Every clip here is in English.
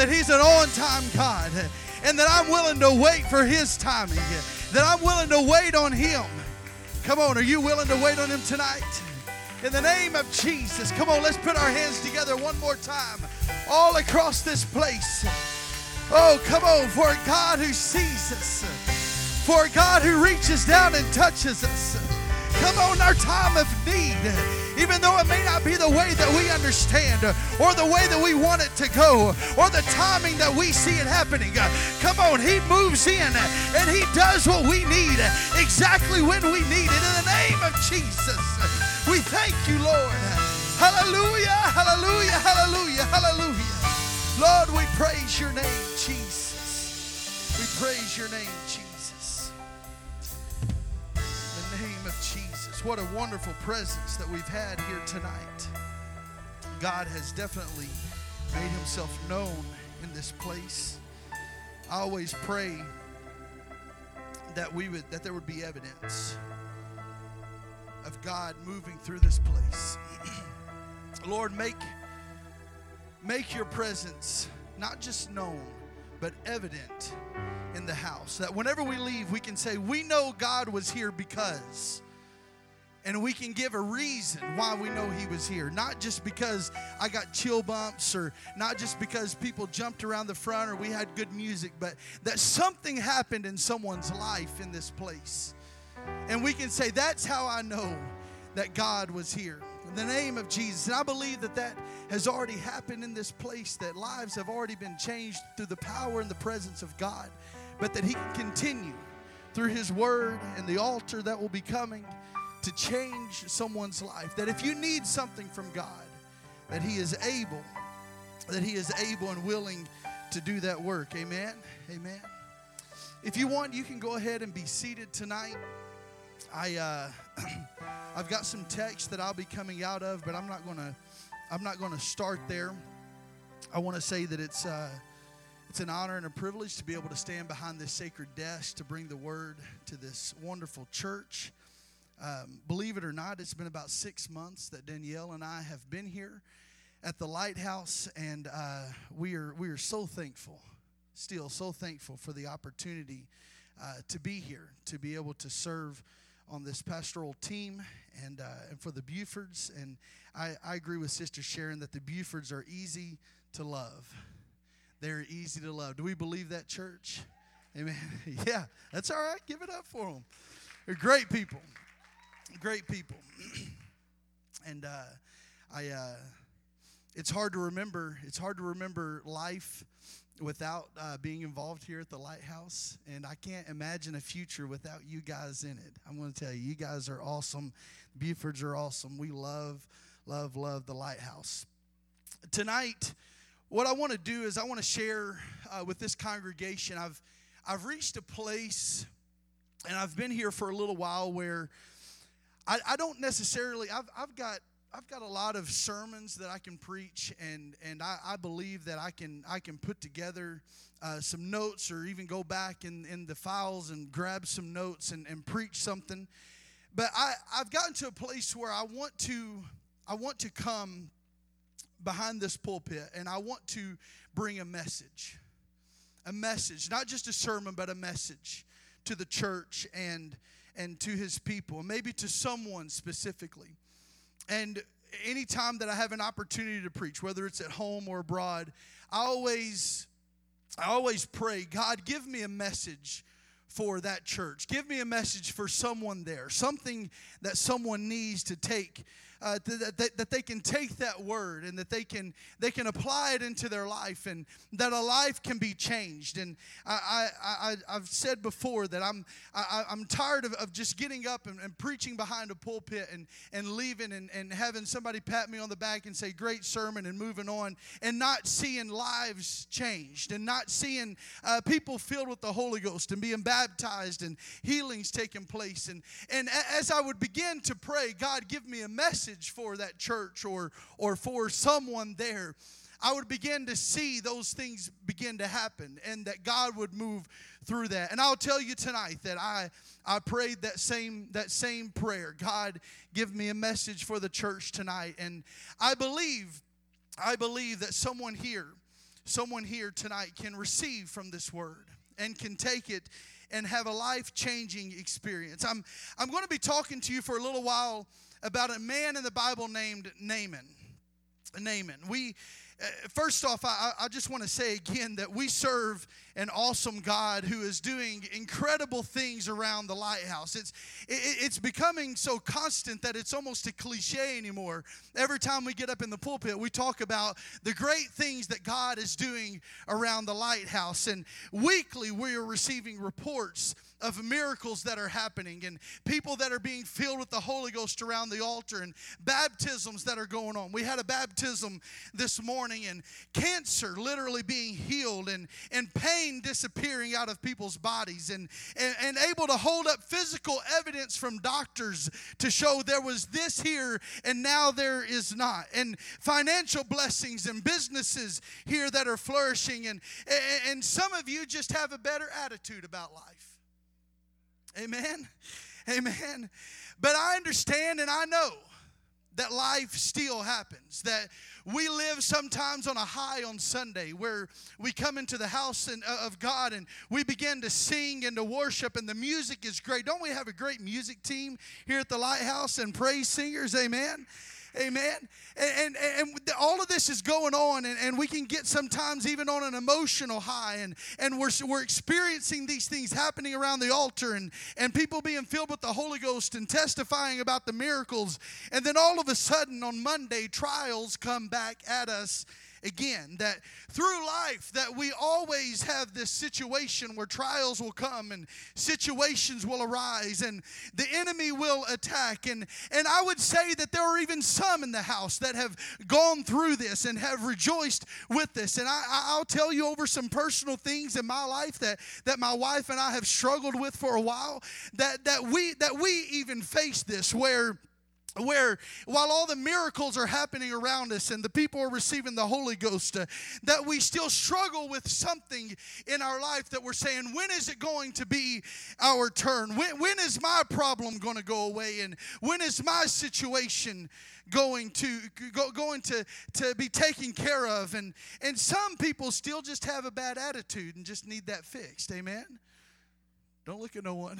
that He's an on time God and that I'm willing to wait for His timing, that I'm willing to wait on Him. Come on, are you willing to wait on Him tonight? In the name of Jesus, come on, let's put our hands together one more time, all across this place. Oh, come on, for a God who sees us, for a God who reaches down and touches us. Come on, our time of need even though it may not be the way that we understand or the way that we want it to go or the timing that we see it happening. Come on, He moves in and He does what we need exactly when we need it. In the name of Jesus, we thank you, Lord. Hallelujah, hallelujah, hallelujah, hallelujah. Lord, we praise your name, Jesus. We praise your name, Jesus. What a wonderful presence that we've had here tonight. God has definitely made himself known in this place. I always pray that we would that there would be evidence of God moving through this place. Lord, make make your presence not just known, but evident in the house. That whenever we leave, we can say, We know God was here because and we can give a reason why we know he was here. Not just because I got chill bumps or not just because people jumped around the front or we had good music, but that something happened in someone's life in this place. And we can say, that's how I know that God was here. In the name of Jesus. And I believe that that has already happened in this place, that lives have already been changed through the power and the presence of God, but that he can continue through his word and the altar that will be coming to change someone's life. That if you need something from God, that He is able, that He is able and willing to do that work. Amen. Amen. If you want, you can go ahead and be seated tonight. I uh, I've got some text that I'll be coming out of, but I'm not gonna I'm not gonna start there. I want to say that it's uh, it's an honor and a privilege to be able to stand behind this sacred desk to bring the word to this wonderful church. Um, believe it or not, it's been about six months that Danielle and I have been here at the lighthouse, and uh, we are we are so thankful, still so thankful for the opportunity uh, to be here, to be able to serve on this pastoral team, and uh, and for the Bufords. And I, I agree with Sister Sharon that the Bufords are easy to love. They're easy to love. Do we believe that, church? Amen. yeah, that's all right. Give it up for them. They're great people great people. and uh, I, uh, it's hard to remember. It's hard to remember life without uh, being involved here at the lighthouse. And i can't imagine a future without you guys in it. I'm going to tell you you guys are awesome. Bufords are awesome. We love love love the lighthouse. Tonight what i want to do is i want to share uh, with this congregation. I've i've reached a place and i've been here for a little while where I, I don't necessarily, I've, I've got I've got a lot of sermons that I can preach, and and I, I believe that I can I can put together uh, some notes, or even go back in, in the files and grab some notes and, and preach something. But I I've gotten to a place where I want to I want to come behind this pulpit, and I want to bring a message, a message, not just a sermon, but a message to the church and and to his people, maybe to someone specifically. And anytime that I have an opportunity to preach, whether it's at home or abroad, I always I always pray, God, give me a message for that church. Give me a message for someone there, something that someone needs to take uh, that, that, that they can take that word and that they can they can apply it into their life and that a life can be changed. And I, I, I, have said before that I'm I, I'm tired of, of just getting up and, and preaching behind a pulpit and, and leaving and, and having somebody pat me on the back and say great sermon and moving on and not seeing lives changed and not seeing uh, people filled with the Holy Ghost and being baptized and healings taking place. And and as I would begin to pray God give me a message message for that church or, or for someone there, I would begin to see those things begin to happen and that God would move through that. And I'll tell you tonight that I I prayed that same that same prayer. God, give me a message for the church tonight. And I believe I believe that someone here someone here tonight can receive from this word and can take it and have a life changing experience. I'm, I'm going to be talking to you for a little while about a man in the Bible named Naaman. Naaman. We uh, first off, I, I just want to say again that we serve an awesome God who is doing incredible things around the lighthouse. It's, it, it's becoming so constant that it's almost a cliche anymore. Every time we get up in the pulpit, we talk about the great things that God is doing around the lighthouse. And weekly, we are receiving reports of miracles that are happening and people that are being filled with the Holy Ghost around the altar and baptisms that are going on. We had a baptism this morning and cancer literally being healed and, and pain disappearing out of people's bodies and, and, and able to hold up physical evidence from doctors to show there was this here and now there is not. And financial blessings and businesses here that are flourishing. And, and some of you just have a better attitude about life. Amen. Amen. But I understand and I know that life still happens. That we live sometimes on a high on Sunday where we come into the house uh, of God and we begin to sing and to worship, and the music is great. Don't we have a great music team here at the Lighthouse and praise singers? Amen. Amen. And, and, and all of this is going on, and, and we can get sometimes even on an emotional high, and, and we're, we're experiencing these things happening around the altar, and, and people being filled with the Holy Ghost and testifying about the miracles. And then all of a sudden on Monday, trials come back at us again that through life that we always have this situation where trials will come and situations will arise and the enemy will attack. And and I would say that there are even some in the house that have gone through this and have rejoiced with this. And I, I'll tell you over some personal things in my life that that my wife and I have struggled with for a while that that we that we even face this where where while all the miracles are happening around us and the people are receiving the holy ghost uh, that we still struggle with something in our life that we're saying when is it going to be our turn? When, when is my problem going to go away? And when is my situation going to go, going to, to be taken care of? And and some people still just have a bad attitude and just need that fixed. Amen don't look at no one.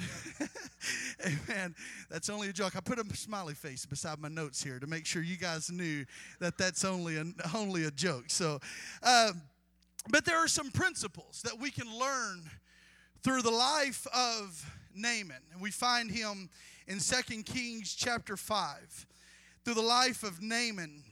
Amen. That's only a joke. I put a smiley face beside my notes here to make sure you guys knew that that's only a, only a joke. So, uh, but there are some principles that we can learn through the life of Naaman. And we find him in Second Kings chapter 5 through the life of Naaman.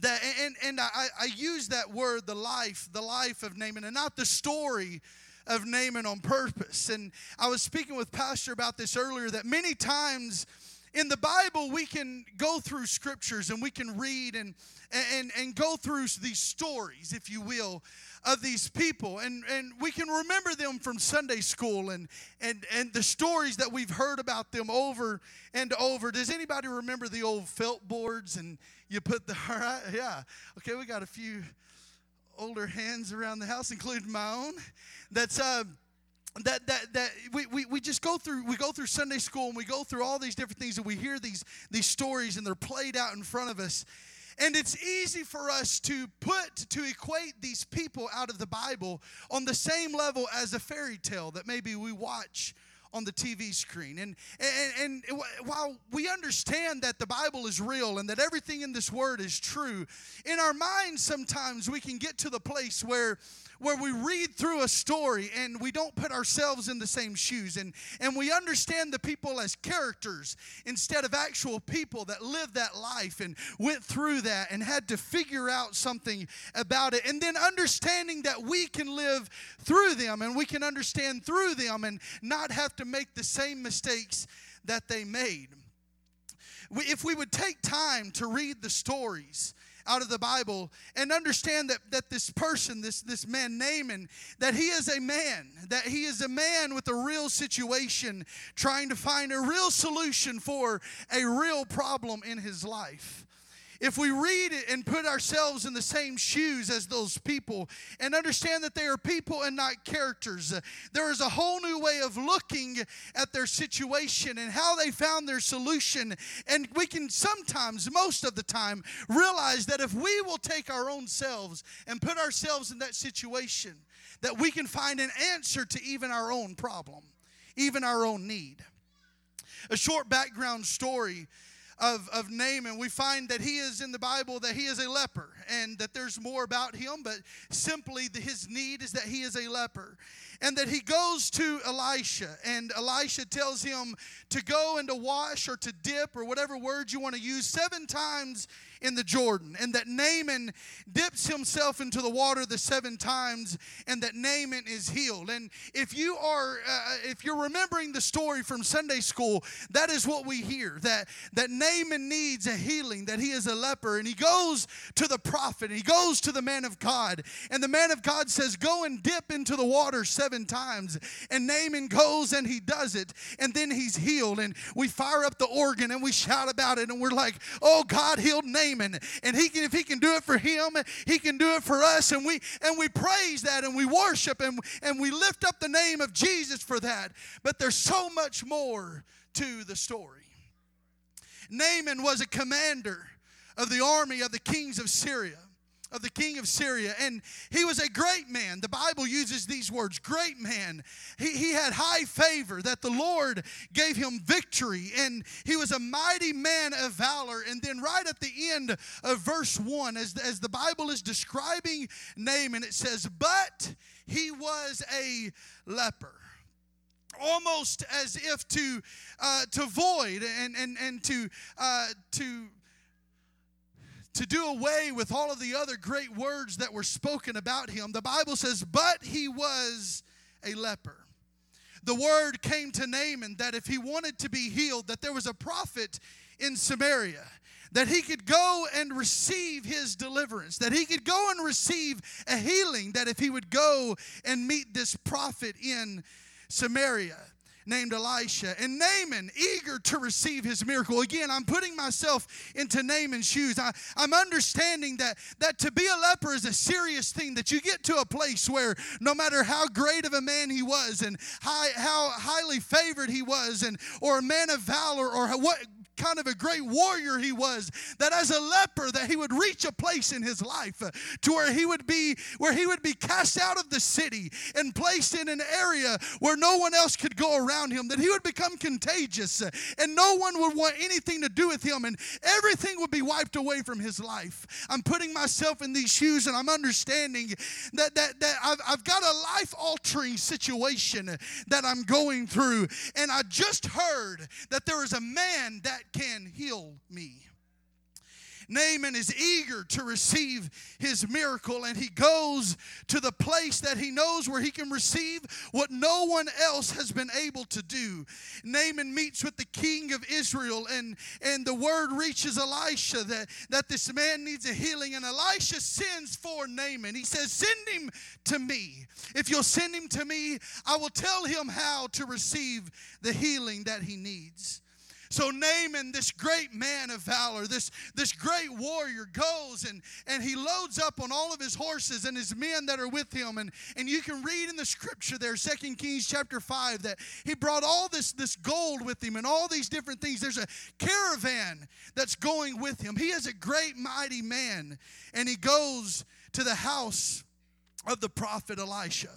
That, and and I, I use that word, the life, the life of Naaman, and not the story of Naaman on purpose. And I was speaking with Pastor about this earlier that many times in the Bible we can go through scriptures and we can read and and and go through these stories, if you will, of these people and and we can remember them from Sunday school and and and the stories that we've heard about them over and over. Does anybody remember the old felt boards and you put the all right? Yeah. Okay, we got a few older hands around the house, including my own. That's uh, that that that we, we, we just go through we go through Sunday school and we go through all these different things and we hear these these stories and they're played out in front of us. And it's easy for us to put, to equate these people out of the Bible on the same level as a fairy tale that maybe we watch on the TV screen. And, and, and while we understand that the Bible is real and that everything in this word is true, in our minds sometimes we can get to the place where where we read through a story and we don't put ourselves in the same shoes and, and we understand the people as characters instead of actual people that lived that life and went through that and had to figure out something about it. And then understanding that we can live through them and we can understand through them and not have to make the same mistakes that they made. If we would take time to read the stories, out of the Bible and understand that, that this person, this, this man Naaman, that he is a man, that he is a man with a real situation, trying to find a real solution for a real problem in his life. If we read it and put ourselves in the same shoes as those people and understand that they are people and not characters, there is a whole new way of looking at their situation and how they found their solution. And we can sometimes, most of the time, realize that if we will take our own selves and put ourselves in that situation, that we can find an answer to even our own problem, even our own need. A short background story of, of Naaman, we find that he is in the Bible that he is a leper and that there's more about him, but simply the, his need is that he is a leper. And that he goes to Elisha, and Elisha tells him to go and to wash or to dip or whatever word you want to use seven times in the Jordan, and that Naaman dips himself into the water the seven times, and that Naaman is healed. And if you are, uh, if you're remembering the story from Sunday school, that is what we hear that that Naaman needs a healing, that he is a leper, and he goes to the prophet, he goes to the man of God, and the man of God says, "Go and dip into the water seven times," and Naaman goes and he does it, and then he's healed, and we fire up the organ and we shout about it, and we're like, "Oh, God healed Naaman." And he can, if he can do it for him, he can do it for us. And we and we praise that and we worship and, and we lift up the name of Jesus for that. But there's so much more to the story. Naaman was a commander of the army of the kings of Syria of the king of Syria. And he was a great man. The Bible uses these words great man. He, he had high favor, that the Lord gave him victory. And he was a mighty man of valor. And then, right at the end of verse 1, as, as the Bible is describing Naaman, it says, But he was a leper almost as if to uh, to void and and and to uh, to to do away with all of the other great words that were spoken about him, the Bible says, But he was a leper. The word came to Naaman that if he wanted to be healed, that there was a prophet in Samaria that he could go and receive his deliverance, that he could go and receive a healing, that if he would go and meet this prophet in Samaria named Elisha. And Naaman, eager to receive his miracle. Again, I'm putting myself into Naaman's shoes. I, I'm understanding that, that to be a leper is a serious thing, that you get to a place where no matter how great of a man he was and high, how highly favored he was, and or a man of valor or what kind of a great warrior he was that as a leper that he would reach a place in his life uh, to where he would be where he would be cast out of the city and placed in an area where no one else could go around him that he would become contagious uh, and no one would want anything to do with him and everything would be wiped away from his life. I'm putting myself in these shoes and i'm understanding that that, that I've, I've got a life altering situation that i'm going through and i just heard that there is a man that can heal me. Naaman is eager to receive his miracle, and he goes to the place that he knows where he can receive what no one else has been able to do. Naaman meets with the king of Israel, and, and the word reaches Elisha that, that this man needs a healing, and Elisha sends for Naaman. He says, Send him to me. If you'll send him to me, I will tell him how to receive the healing that he needs. So Naaman, this great man of valor, this, this great warrior, goes and, and he loads up on all of his horses and his men that are with him. And, and you can read in the scripture there, Second Kings chapter 5, that he brought all this, this gold with him and all these different things. There's a caravan that's going with him. He is a great, mighty man. And he goes to the house of the prophet Elisha.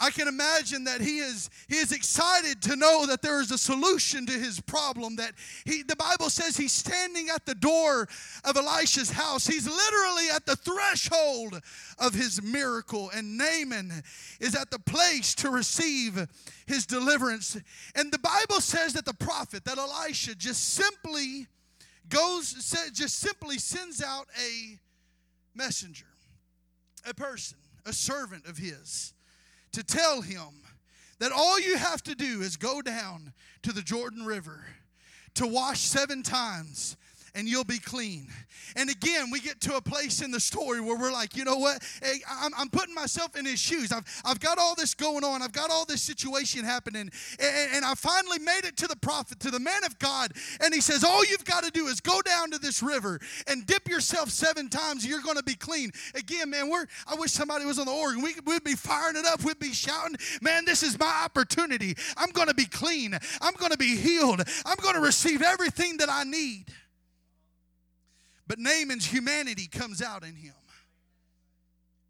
I can imagine that he is, he is excited to know that there is a solution to his problem. That he, the Bible says he's standing at the door of Elisha's house. He's literally at the threshold of his miracle. And Naaman is at the place to receive his deliverance. And the Bible says that the prophet, that Elisha, just simply goes, just simply sends out a messenger, a person, a servant of his to tell him that all you have to do is go down to the Jordan River to wash seven times and you'll be clean. And again, we get to a place in the story where we're like, you know what? Hey, I'm, I'm putting myself in his shoes. I've, I've got all this going on. I've got all this situation happening. And, and I finally made it to the prophet, to the man of God. And he says, All you've got to do is go down to this river and dip yourself seven times. You're going to be clean. Again, man, we're, I wish somebody was on the organ. We, we'd be firing it up. We'd be shouting, Man, this is my opportunity. I'm going to be clean. I'm going to be healed. I'm going to receive everything that I need. But Naaman's humanity comes out in him.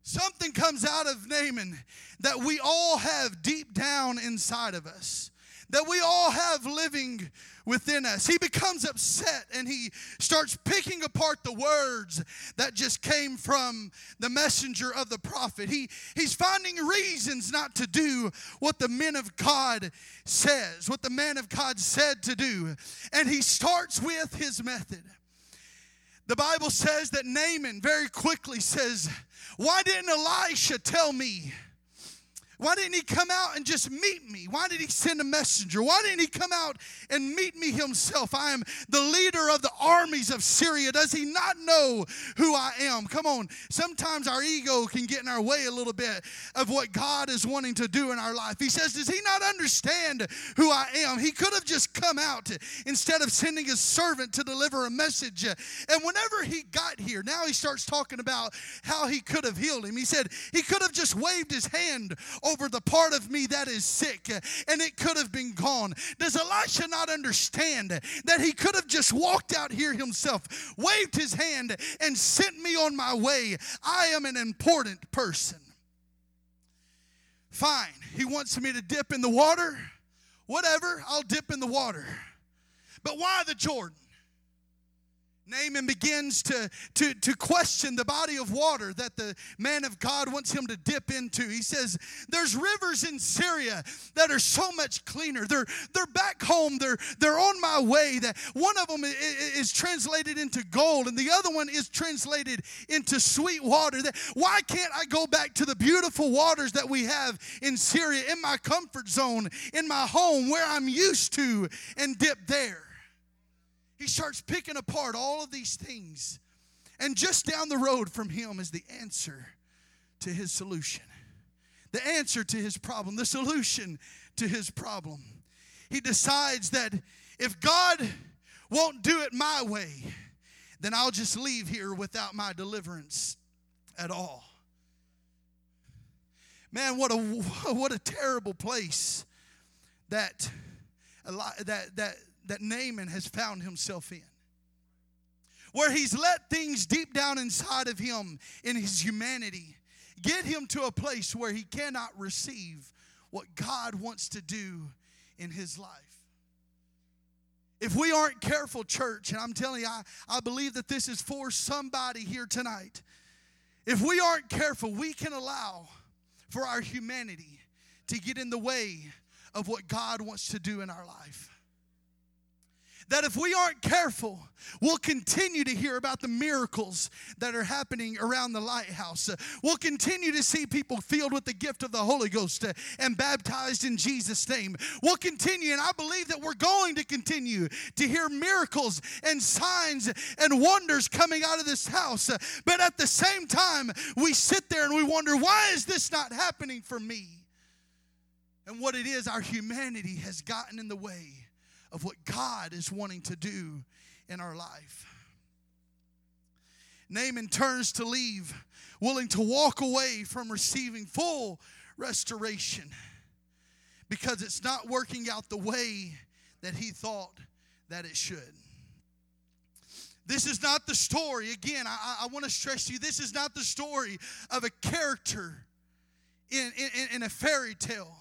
Something comes out of Naaman that we all have deep down inside of us, that we all have living within us. He becomes upset and he starts picking apart the words that just came from the messenger of the prophet. He, he's finding reasons not to do what the men of God says, what the man of God said to do. And he starts with his method. The Bible says that Naaman very quickly says, Why didn't Elisha tell me? Why didn't he come out and just meet me? Why did he send a messenger? Why didn't he come out and meet me himself? I am the leader of the armies of Syria. Does he not know who I am? Come on. Sometimes our ego can get in our way a little bit of what God is wanting to do in our life. He says, Does he not understand who I am? He could have just come out instead of sending his servant to deliver a message. And whenever he got here, now he starts talking about how he could have healed him. He said, He could have just waved his hand over the part of me that is sick and it could have been gone. Does Elisha not understand that he could have just walked out here himself, waved his hand, and sent me on my way? I am an important person. Fine, he wants me to dip in the water. Whatever, I'll dip in the water. But why the Jordan? Naaman begins to, to, to question the body of water that the man of God wants him to dip into. He says, There's rivers in Syria that are so much cleaner. They're, they're back home, they're, they're on my way. That one of them is translated into gold, and the other one is translated into sweet water. Why can't I go back to the beautiful waters that we have in Syria, in my comfort zone, in my home, where I'm used to, and dip there? He starts picking apart all of these things. And just down the road from him is the answer to his solution. The answer to his problem, the solution to his problem. He decides that if God won't do it my way, then I'll just leave here without my deliverance at all. Man, what a what a terrible place that that that that Naaman has found himself in. Where he's let things deep down inside of him in his humanity get him to a place where he cannot receive what God wants to do in his life. If we aren't careful, church, and I'm telling you, I, I believe that this is for somebody here tonight. If we aren't careful, we can allow for our humanity to get in the way of what God wants to do in our life that if we aren't careful, we'll continue to hear about the miracles that are happening around the lighthouse. We'll continue to see people filled with the gift of the Holy Ghost and baptized in Jesus' name. We'll continue, and I believe that we're going to continue to hear miracles and signs and wonders coming out of this house. But at the same time, we sit there and we wonder, why is this not happening for me? And what it is, our humanity has gotten in the way of what God is wanting to do in our life. Naaman turns to leave, willing to walk away from receiving full restoration because it's not working out the way that he thought that it should. This is not the story, again, I, I want to stress to you, this is not the story of a character in, in, in a fairy tale,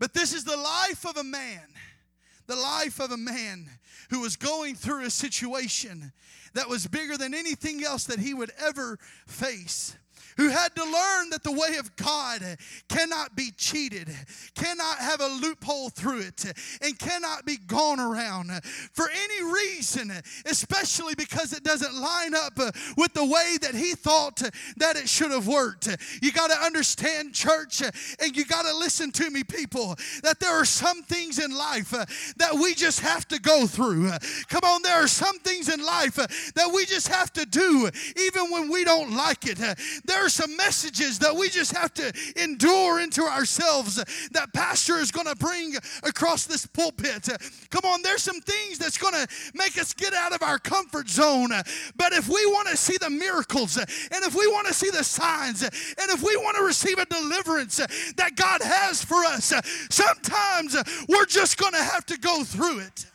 but this is the life of a man the life of a man who was going through a situation that was bigger than anything else that he would ever face. Who had to learn that the way of God cannot be cheated, cannot have a loophole through it, and cannot be gone around for any reason, especially because it doesn't line up with the way that he thought that it should have worked. You got to understand, church, and you got to listen to me, people, that there are some things in life that we just have to go through. Come on, there are some things in life that we just have to do, even when we don't like it. There are some messages that we just have to endure into ourselves that Pastor is going to bring across this pulpit. Come on, there's some things that's going to make us get out of our comfort zone. But if we want to see the miracles, and if we want to see the signs, and if we want to receive a deliverance that God has for us, sometimes we're just going to have to go through it.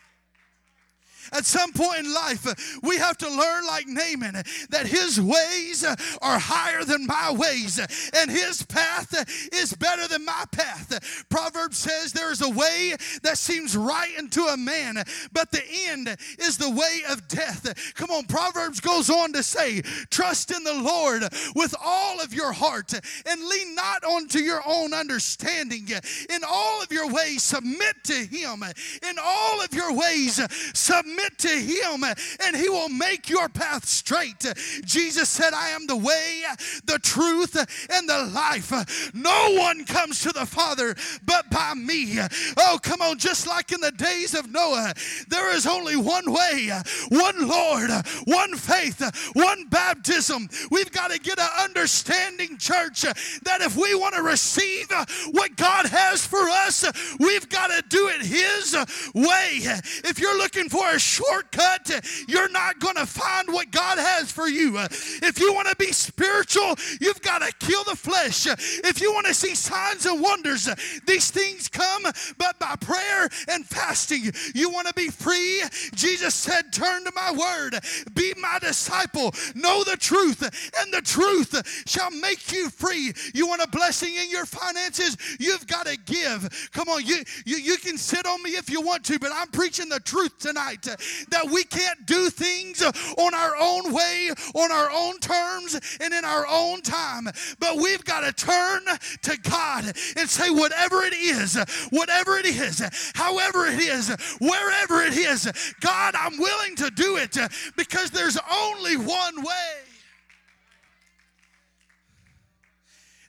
At some point in life, uh, we have to learn, like Naaman, uh, that his ways uh, are higher than my ways, and his path is better than my path. Proverbs says there is a way that seems right unto a man, but the end is the way of death. Come on, Proverbs goes on to say, Trust in the Lord with all of your heart, and lean not onto your own understanding. In all of your ways, submit to him. In all of your ways, submit submit to Him and He will make your path straight. Jesus said, I am the way, the truth, and the life. No one comes to the Father but by me. Oh, come on, just like in the days of Noah, there is only one way, one Lord, one faith, one baptism. We've got to get an understanding, church, that if we want to receive what God has for us, we've got to do it His way. If you're looking for a shortcut, you're not going to find what God has for you. If you want to be spiritual, you've got to kill the flesh. If you want to see signs and wonders, these things come but by prayer and fasting. You want to be free? Jesus said, Turn to my word, be my disciple, know the truth, and the truth shall make you free. You want a blessing in your finances? You've got to give. Come on, you, you, you can sit on me if you want to, but I'm preaching the truth tonight that we can't do things on our own way, on our own terms, and in our own time. But we've got to turn to God and say, whatever it is, whatever it is, however it is, wherever it is, God, I'm willing to do it because there's only one way.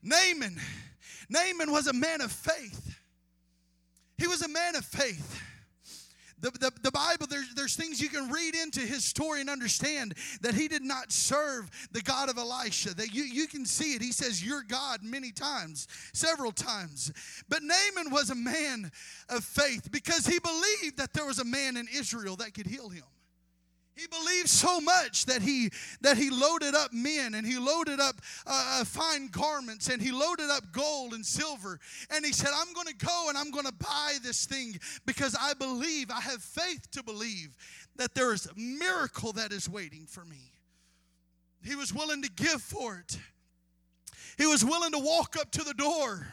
Naaman, Naaman was a man of faith. He was a man of faith. The, the, the Bible, there's, there's things you can read into his story and understand that he did not serve the God of Elisha. That you, you can see it. He says, You're God many times, several times. But Naaman was a man of faith because he believed that there was a man in Israel that could heal him. He believed so much that he that he loaded up men and he loaded up uh, uh fine garments and he loaded up gold and silver and he said, "I'm going to go and I'm going to buy this thing because I believe I have faith to believe that there is a miracle that is waiting for me." He was willing to give for it. He was willing to walk up to the door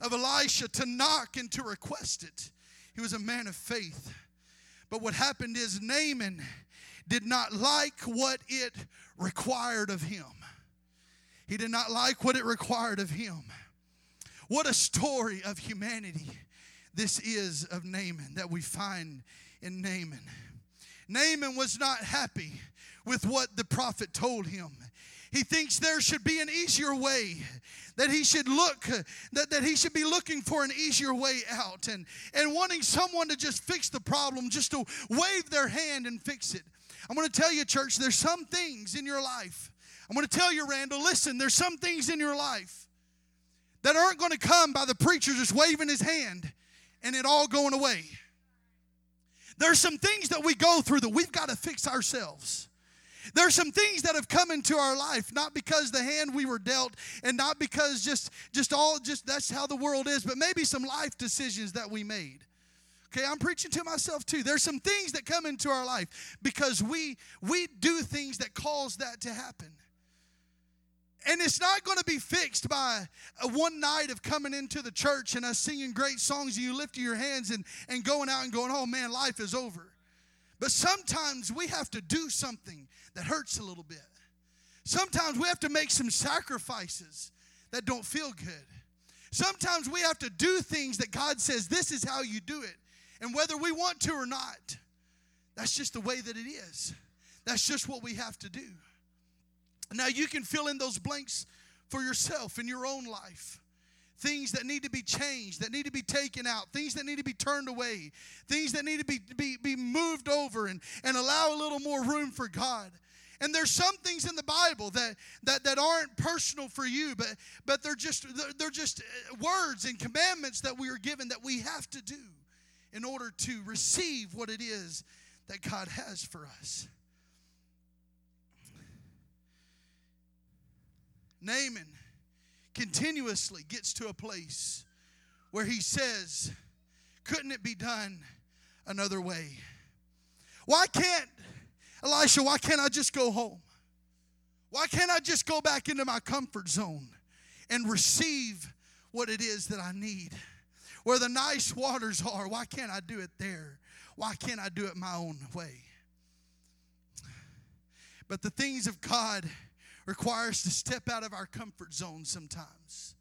of Elisha to knock and to request it. He was a man of faith. But what happened is Naaman did not like what it required of him. He did not like what it required of him. What a story of humanity this is of Naaman that we find in Naaman. Naaman was not happy with what the prophet told him. He thinks there should be an easier way, that he should look, that, that he should be looking for an easier way out and, and wanting someone to just fix the problem, just to wave their hand and fix it. I'm going to tell you, church, there's some things in your life. I'm going to tell you, Randall, listen, there's some things in your life that aren't going to come by the preacher just waving his hand and it all going away. There's some things that we go through that we've got to fix ourselves. There's some things that have come into our life not because the hand we were dealt and not because just just all just that's how the world is, but maybe some life decisions that we made. Okay, I'm preaching to myself too. There's some things that come into our life because we we do things that cause that to happen. And it's not going to be fixed by one night of coming into the church and us singing great songs and you lifting your hands and, and going out and going, oh man, life is over. But sometimes we have to do something that hurts a little bit. Sometimes we have to make some sacrifices that don't feel good. Sometimes we have to do things that God says, this is how you do it. And whether we want to or not, that's just the way that it is. That's just what we have to do. Now you can fill in those blanks for yourself in your own life. Things that need to be changed, that need to be taken out, things that need to be turned away, things that need to be, be, be moved over and, and allow a little more room for God. And there's some things in the Bible that, that, that aren't personal for you, but, but they're, just, they're just uh, words and commandments that we are given that we have to do in order to receive what it is that God has for us. Naaman continuously gets to a place where he says, Couldn't it be done another way? Why can't, Elisha, why can't I just go home? Why can't I just go back into my comfort zone and receive what it is that I need? Where the nice waters are, why can't I do it there? Why can't I do it my own way? But the things of God require us to step out of our comfort zone sometimes.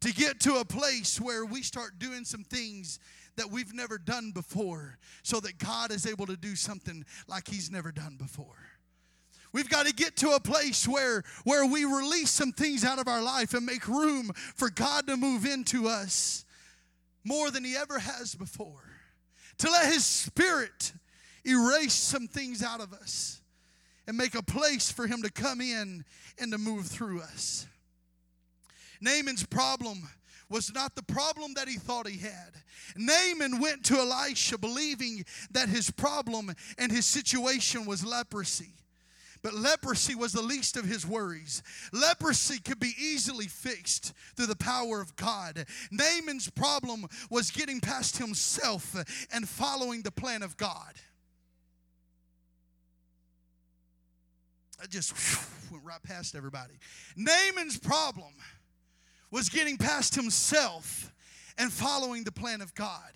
To get to a place where we start doing some things that we've never done before so that God is able to do something like He's never done before. We've got to get to a place where, where we release some things out of our life and make room for God to move into us more than He ever has before. To let His Spirit erase some things out of us and make a place for Him to come in and to move through us. Naaman's problem was not the problem that he thought he had. Naaman went to Elisha believing that his problem and his situation was leprosy. But leprosy was the least of his worries. Leprosy could be easily fixed through the power of God. Naaman's problem was getting past himself and following the plan of God. I just went right past everybody. Naaman's problem was getting past himself and following the plan of God.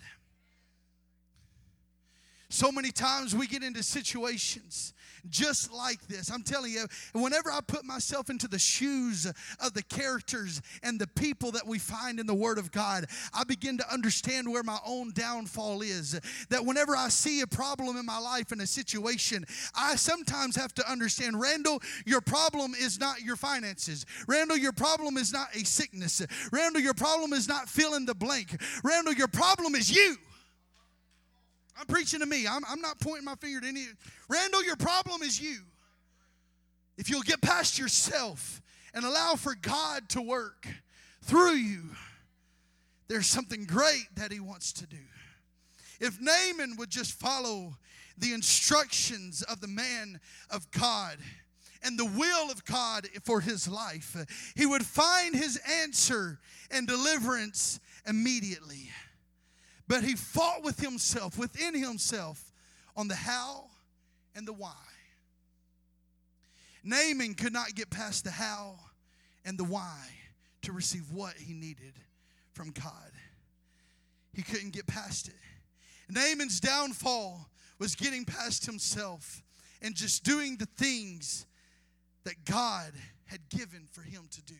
So many times we get into situations just like this. I'm telling you, whenever I put myself into the shoes of the characters and the people that we find in the Word of God, I begin to understand where my own downfall is. That whenever I see a problem in my life and a situation, I sometimes have to understand, Randall, your problem is not your finances. Randall, your problem is not a sickness. Randall, your problem is not filling the blank. Randall, your problem is you. I'm preaching to me. I'm, I'm not pointing my finger to any. Randall, your problem is you. If you'll get past yourself and allow for God to work through you, there's something great that He wants to do. If Naaman would just follow the instructions of the man of God and the will of God for his life, he would find his answer and deliverance immediately. But he fought with himself, within himself, on the how and the why. Naaman could not get past the how and the why to receive what he needed from God. He couldn't get past it. Naaman's downfall was getting past himself and just doing the things that God had given for him to do.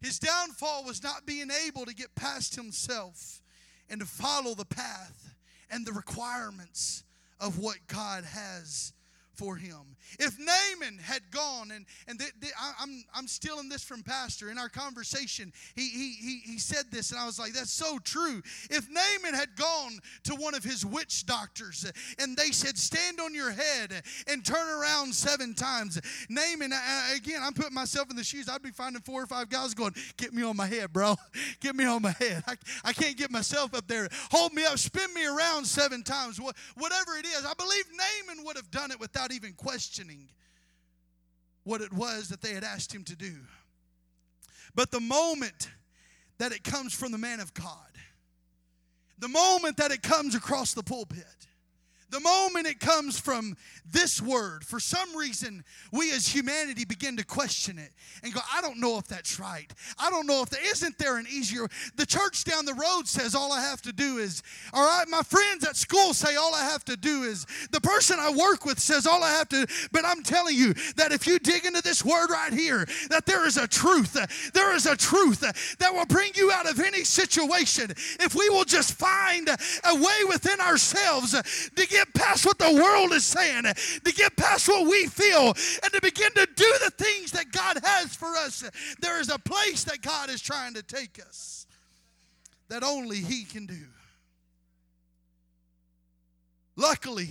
His downfall was not being able to get past himself and to follow the path and the requirements of what God has for him. If Naaman had gone, and, and I, I'm, I'm stealing this from Pastor in our conversation, he, he, he, he said this, and I was like, that's so true. If Naaman had gone to one of his witch doctors and they said, stand on your head and turn around seven times, Naaman, I, again, I'm putting myself in the shoes, I'd be finding four or five guys going, get me on my head, bro. Get me on my head. I, I can't get myself up there. Hold me up, spin me around seven times. Whatever it is, I believe Naaman would have done it without even questioning what it was that they had asked him to do. But the moment that it comes from the man of God, the moment that it comes across the pulpit, The moment it comes from this word, for some reason, we as humanity begin to question it and go, I don't know if that's right. I don't know if there isn't there an easier. The church down the road says all I have to do is, all right, my friends at school say all I have to do is, the person I work with says all I have to, but I'm telling you that if you dig into this word right here, that there is a truth, there is a truth that will bring you out of any situation if we will just find a way within ourselves to get get past what the world is saying, to get past what we feel, and to begin to do the things that God has for us. There is a place that God is trying to take us that only He can do. Luckily,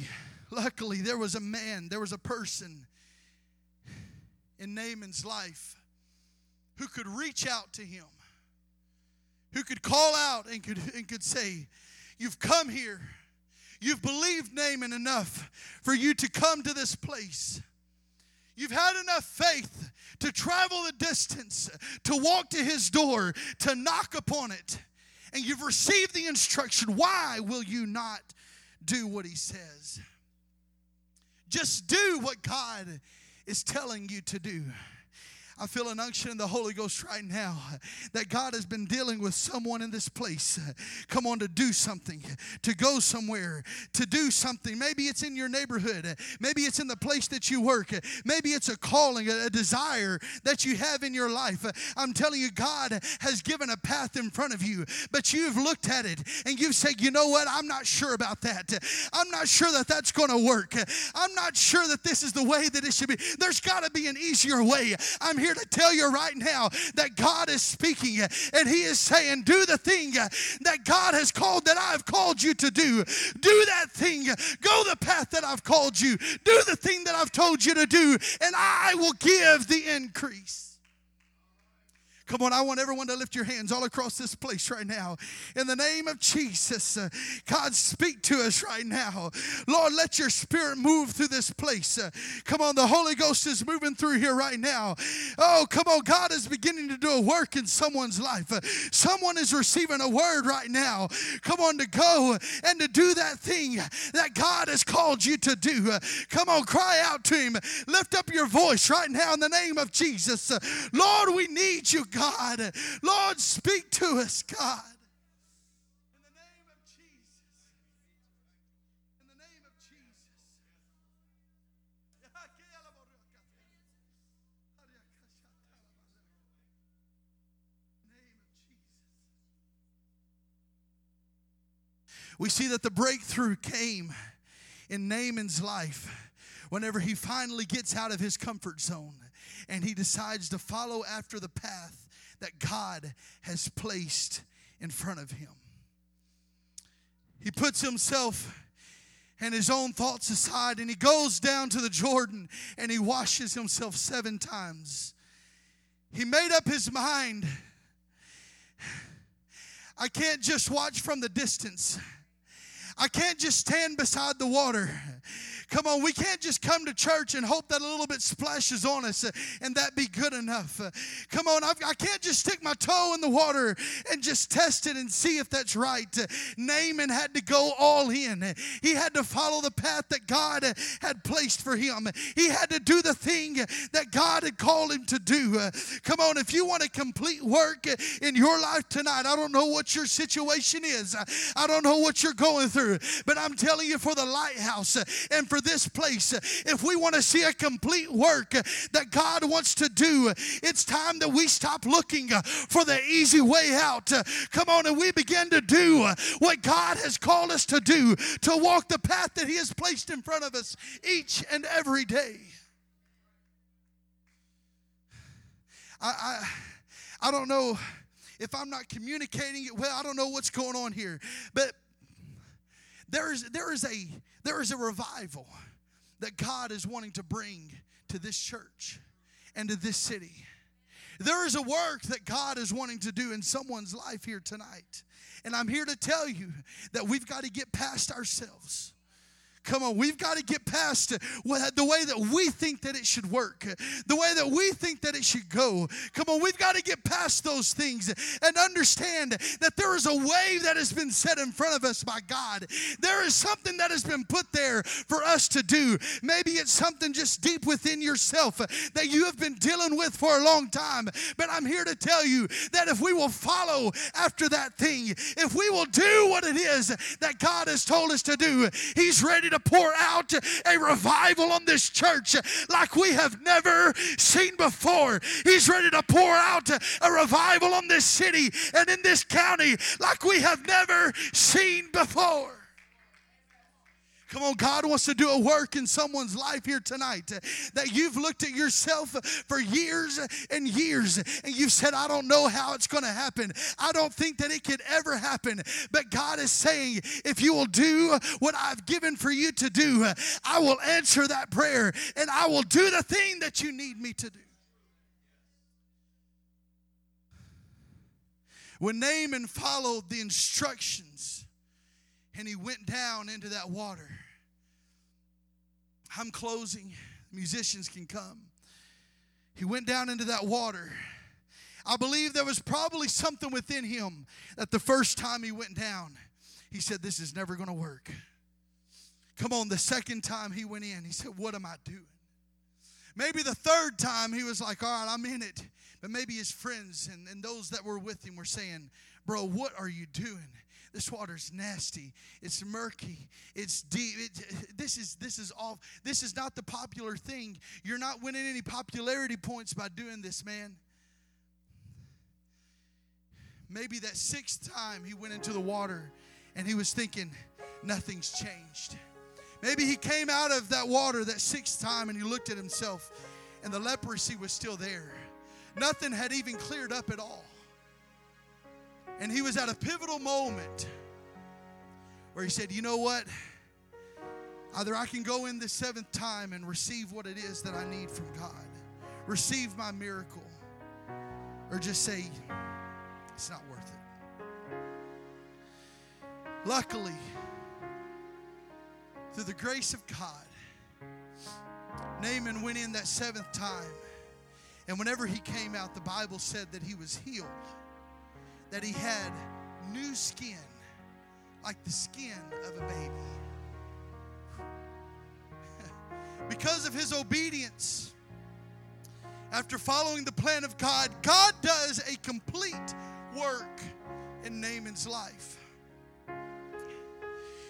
luckily, there was a man, there was a person in Naaman's life who could reach out to him, who could call out and could, and could say, You've come here You've believed Naaman enough for you to come to this place. You've had enough faith to travel the distance, to walk to his door, to knock upon it. And you've received the instruction. Why will you not do what he says? Just do what God is telling you to do. I feel an unction in the Holy Ghost right now that God has been dealing with someone in this place. Come on, to do something, to go somewhere, to do something. Maybe it's in your neighborhood, maybe it's in the place that you work, maybe it's a calling, a desire that you have in your life. I'm telling you, God has given a path in front of you, but you've looked at it and you've said, you know what, I'm not sure about that. I'm not sure that that's going to work. I'm not sure that this is the way that it should be. There's got to be an easier way. I'm here to tell you right now that God is speaking and He is saying, Do the thing that God has called, that I've called you to do. Do that thing. Go the path that I've called you. Do the thing that I've told you to do, and I will give the increase. Come on, I want everyone to lift your hands all across this place right now. In the name of Jesus, uh, God, speak to us right now. Lord, let your spirit move through this place. Uh, come on, the Holy Ghost is moving through here right now. Oh, come on, God is beginning to do a work in someone's life. Uh, someone is receiving a word right now. Come on, to go and to do that thing that God has called you to do. Uh, come on, cry out to Him. Lift up your voice right now in the name of Jesus. Uh, Lord, we need you, God. Lord, speak to us, God. In the name of Jesus. In the name of Jesus. We see that the breakthrough came in Naaman's life whenever he finally gets out of his comfort zone and he decides to follow after the path that God has placed in front of him. He puts himself and his own thoughts aside and he goes down to the Jordan and he washes himself seven times. He made up his mind. I can't just watch from the distance. I can't just stand beside the water. Come on, we can't just come to church and hope that a little bit splashes on us and that be good enough. Come on, I've, I can not just stick my toe in the water and just test it and see if that's right. Naaman had to go all in. He had to follow the path that God had placed for him. He had to do the thing that God had called him to do. Come on, if you want a complete work in your life tonight, I don't know what your situation is. I don't know what you're going through, but I'm telling you for the lighthouse and for this place, if we want to see a complete work that God wants to do, it's time that we stop looking for the easy way out. Come on, and we begin to do what God has called us to do, to walk the path that He has placed in front of us each and every day. I, I, I don't know if I'm not communicating it well. I don't know what's going on here, but there is there is a there is a revival that God is wanting to bring to this church and to this city. There is a work that God is wanting to do in someone's life here tonight. And I'm here to tell you that we've got to get past ourselves. Come on, we've got to get past the way that we think that it should work, the way that we think that it should go. Come on, we've got to get past those things and understand that there is a way that has been set in front of us by God. There is something that has been put there for us to do. Maybe it's something just deep within yourself that you have been dealing with for a long time. But I'm here to tell you that if we will follow after that thing, if we will do what it is that God has told us to do, He's ready to pour out a revival on this church like we have never seen before. He's ready to pour out a revival on this city and in this county like we have never seen before. Come on, God wants to do a work in someone's life here tonight uh, that you've looked at yourself for years and years and you've said, I don't know how it's going to happen. I don't think that it could ever happen. But God is saying, if you will do what I've given for you to do, I will answer that prayer and I will do the thing that you need me to do. When Naaman followed the instructions and he went down into that water, I'm closing. Musicians can come. He went down into that water. I believe there was probably something within him that the first time he went down, he said, This is never going to work. Come on, the second time he went in, he said, What am I doing? Maybe the third time he was like, All right, I'm in it. But maybe his friends and, and those that were with him were saying, Bro, what are you doing? This water's nasty. It's murky. It's deep. It, this is this is all. This is not the popular thing. You're not winning any popularity points by doing this, man. Maybe that sixth time he went into the water and he was thinking, nothing's changed. Maybe he came out of that water that sixth time and he looked at himself and the leprosy was still there. Nothing had even cleared up at all. And he was at a pivotal moment where he said, You know what? Either I can go in the seventh time and receive what it is that I need from God, receive my miracle, or just say, It's not worth it. Luckily, through the grace of God, Naaman went in that seventh time. And whenever he came out, the Bible said that he was healed that he had new skin, like the skin of a baby. because of his obedience, after following the plan of God, God does a complete work in Naaman's life.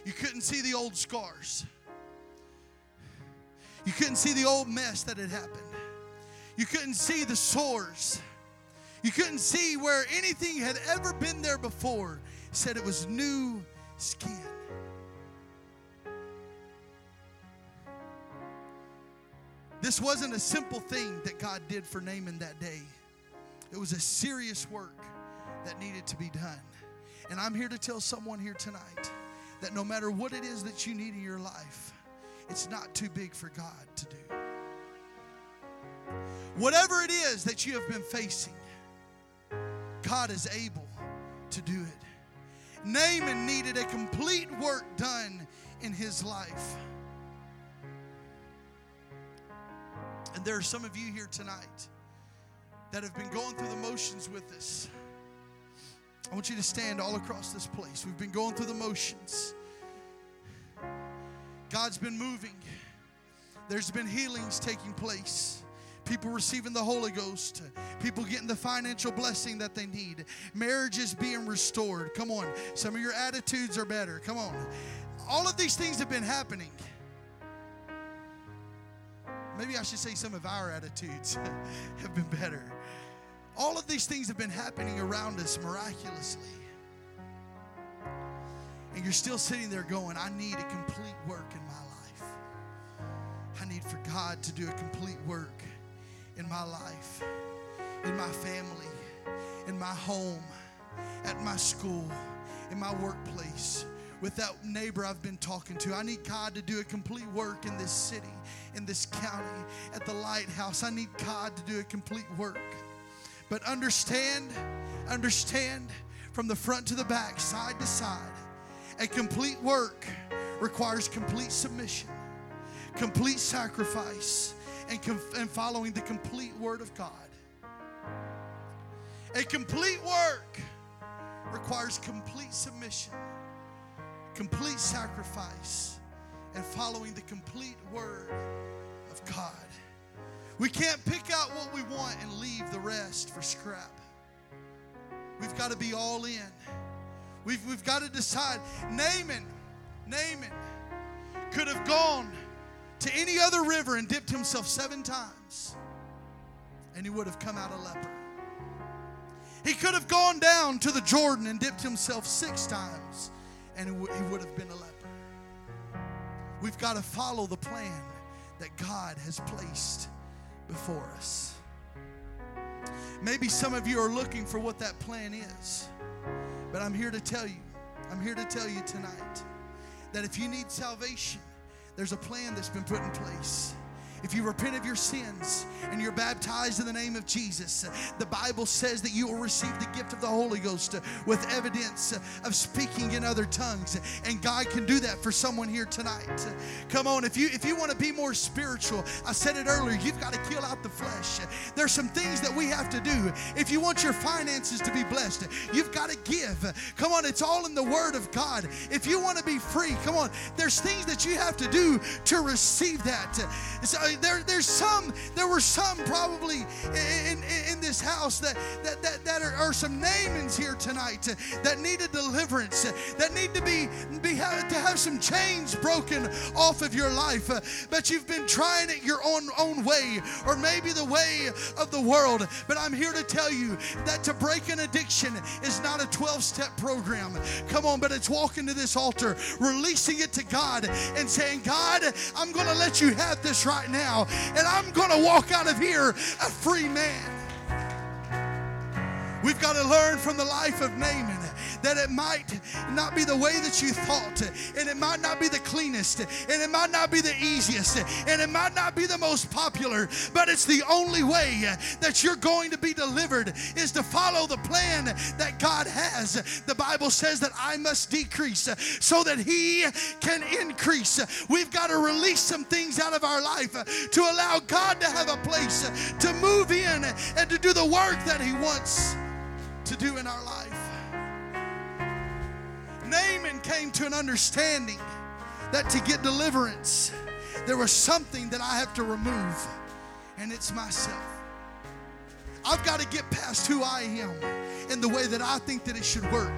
You couldn't see the old scars. You couldn't see the old mess that had happened. You couldn't see the sores. You couldn't see where anything had ever been there before. He said it was new skin. This wasn't a simple thing that God did for Naaman that day. It was a serious work that needed to be done. And I'm here to tell someone here tonight that no matter what it is that you need in your life, it's not too big for God to do. Whatever it is that you have been facing, God is able to do it. Naaman needed a complete work done in his life. And there are some of you here tonight that have been going through the motions with us. I want you to stand all across this place. We've been going through the motions. God's been moving. There's been healings taking place people receiving the Holy Ghost, people getting the financial blessing that they need, marriages being restored. Come on, some of your attitudes are better. Come on. All of these things have been happening. Maybe I should say some of our attitudes have been better. All of these things have been happening around us miraculously. And you're still sitting there going, I need a complete work in my life. I need for God to do a complete work in my life, in my family, in my home, at my school, in my workplace, with that neighbor I've been talking to. I need God to do a complete work in this city, in this county, at the lighthouse. I need God to do a complete work. But understand, understand from the front to the back, side to side, A complete work requires complete submission, complete sacrifice, and, and following the complete Word of God. A complete work requires complete submission, complete sacrifice, and following the complete Word of God. We can't pick out what we want and leave the rest for scrap. We've got to be all in. We've, we've got to decide. Naaman, Naaman could have gone to any other river and dipped himself seven times, and he would have come out a leper. He could have gone down to the Jordan and dipped himself six times, and he would have been a leper. We've got to follow the plan that God has placed before us. Maybe some of you are looking for what that plan is, but I'm here to tell you, I'm here to tell you tonight that if you need salvation, there's a plan that's been put in place. If you repent of your sins and you're baptized in the name of Jesus, the Bible says that you will receive the gift of the Holy Ghost with evidence of speaking in other tongues. And God can do that for someone here tonight. Come on, if you if you want to be more spiritual, I said it earlier, you've got to kill out the flesh. There's some things that we have to do. If you want your finances to be blessed, you've got to give. Come on, it's all in the Word of God. If you want to be free, come on, there's things that you have to do to receive that. So there, there's some, there were some probably in, in, in this house that, that, that, that are, are some Naamans here tonight that need a deliverance, that need to be, be to have some chains broken off of your life. But you've been trying it your own, own way, or maybe the way of the world. But I'm here to tell you that to break an addiction is not a 12 step program. Come on, but it's walking to this altar, releasing it to God, and saying, God, I'm to let you have this right now now, and I'm going to walk out of here a free man. We've got to learn from the life of Naaman that it might not be the way that you thought, and it might not be the cleanest, and it might not be the easiest, and it might not be the most popular, but it's the only way that you're going to be delivered is to follow the plan that God has. The Bible says that I must decrease so that He can increase. We've got to release some things out of our life to allow God to have a place to move in and to do the work that He wants to do in our life. Naaman came to an understanding that to get deliverance, there was something that I have to remove, and it's myself. I've got to get past who I am in the way that I think that it should work.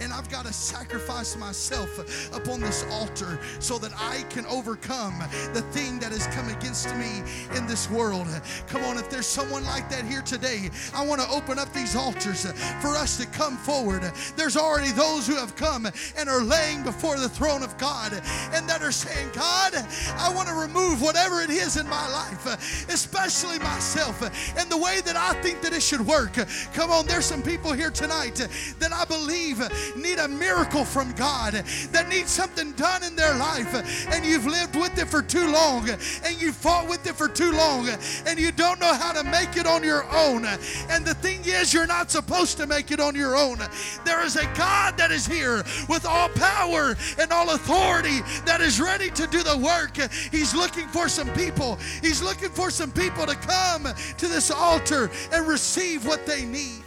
And I've got to sacrifice myself upon this altar so that I can overcome the thing that has come against me in this world. Come on, if there's someone like that here today, I want to open up these altars for us to come forward. There's already those who have come and are laying before the throne of God and that are saying, God, I want to remove whatever it is in my life, especially myself, and the way that I think that it should work. Come on, there's some people here tonight that I believe need a miracle from God, that need something done in their life, and you've lived with it for too long, and you fought with it for too long, and you don't know how to make it on your own. And the thing is, you're not supposed to make it on your own. There is a God that is here with all power and all authority that is ready to do the work. He's looking for some people. He's looking for some people to come to this altar and receive what they need.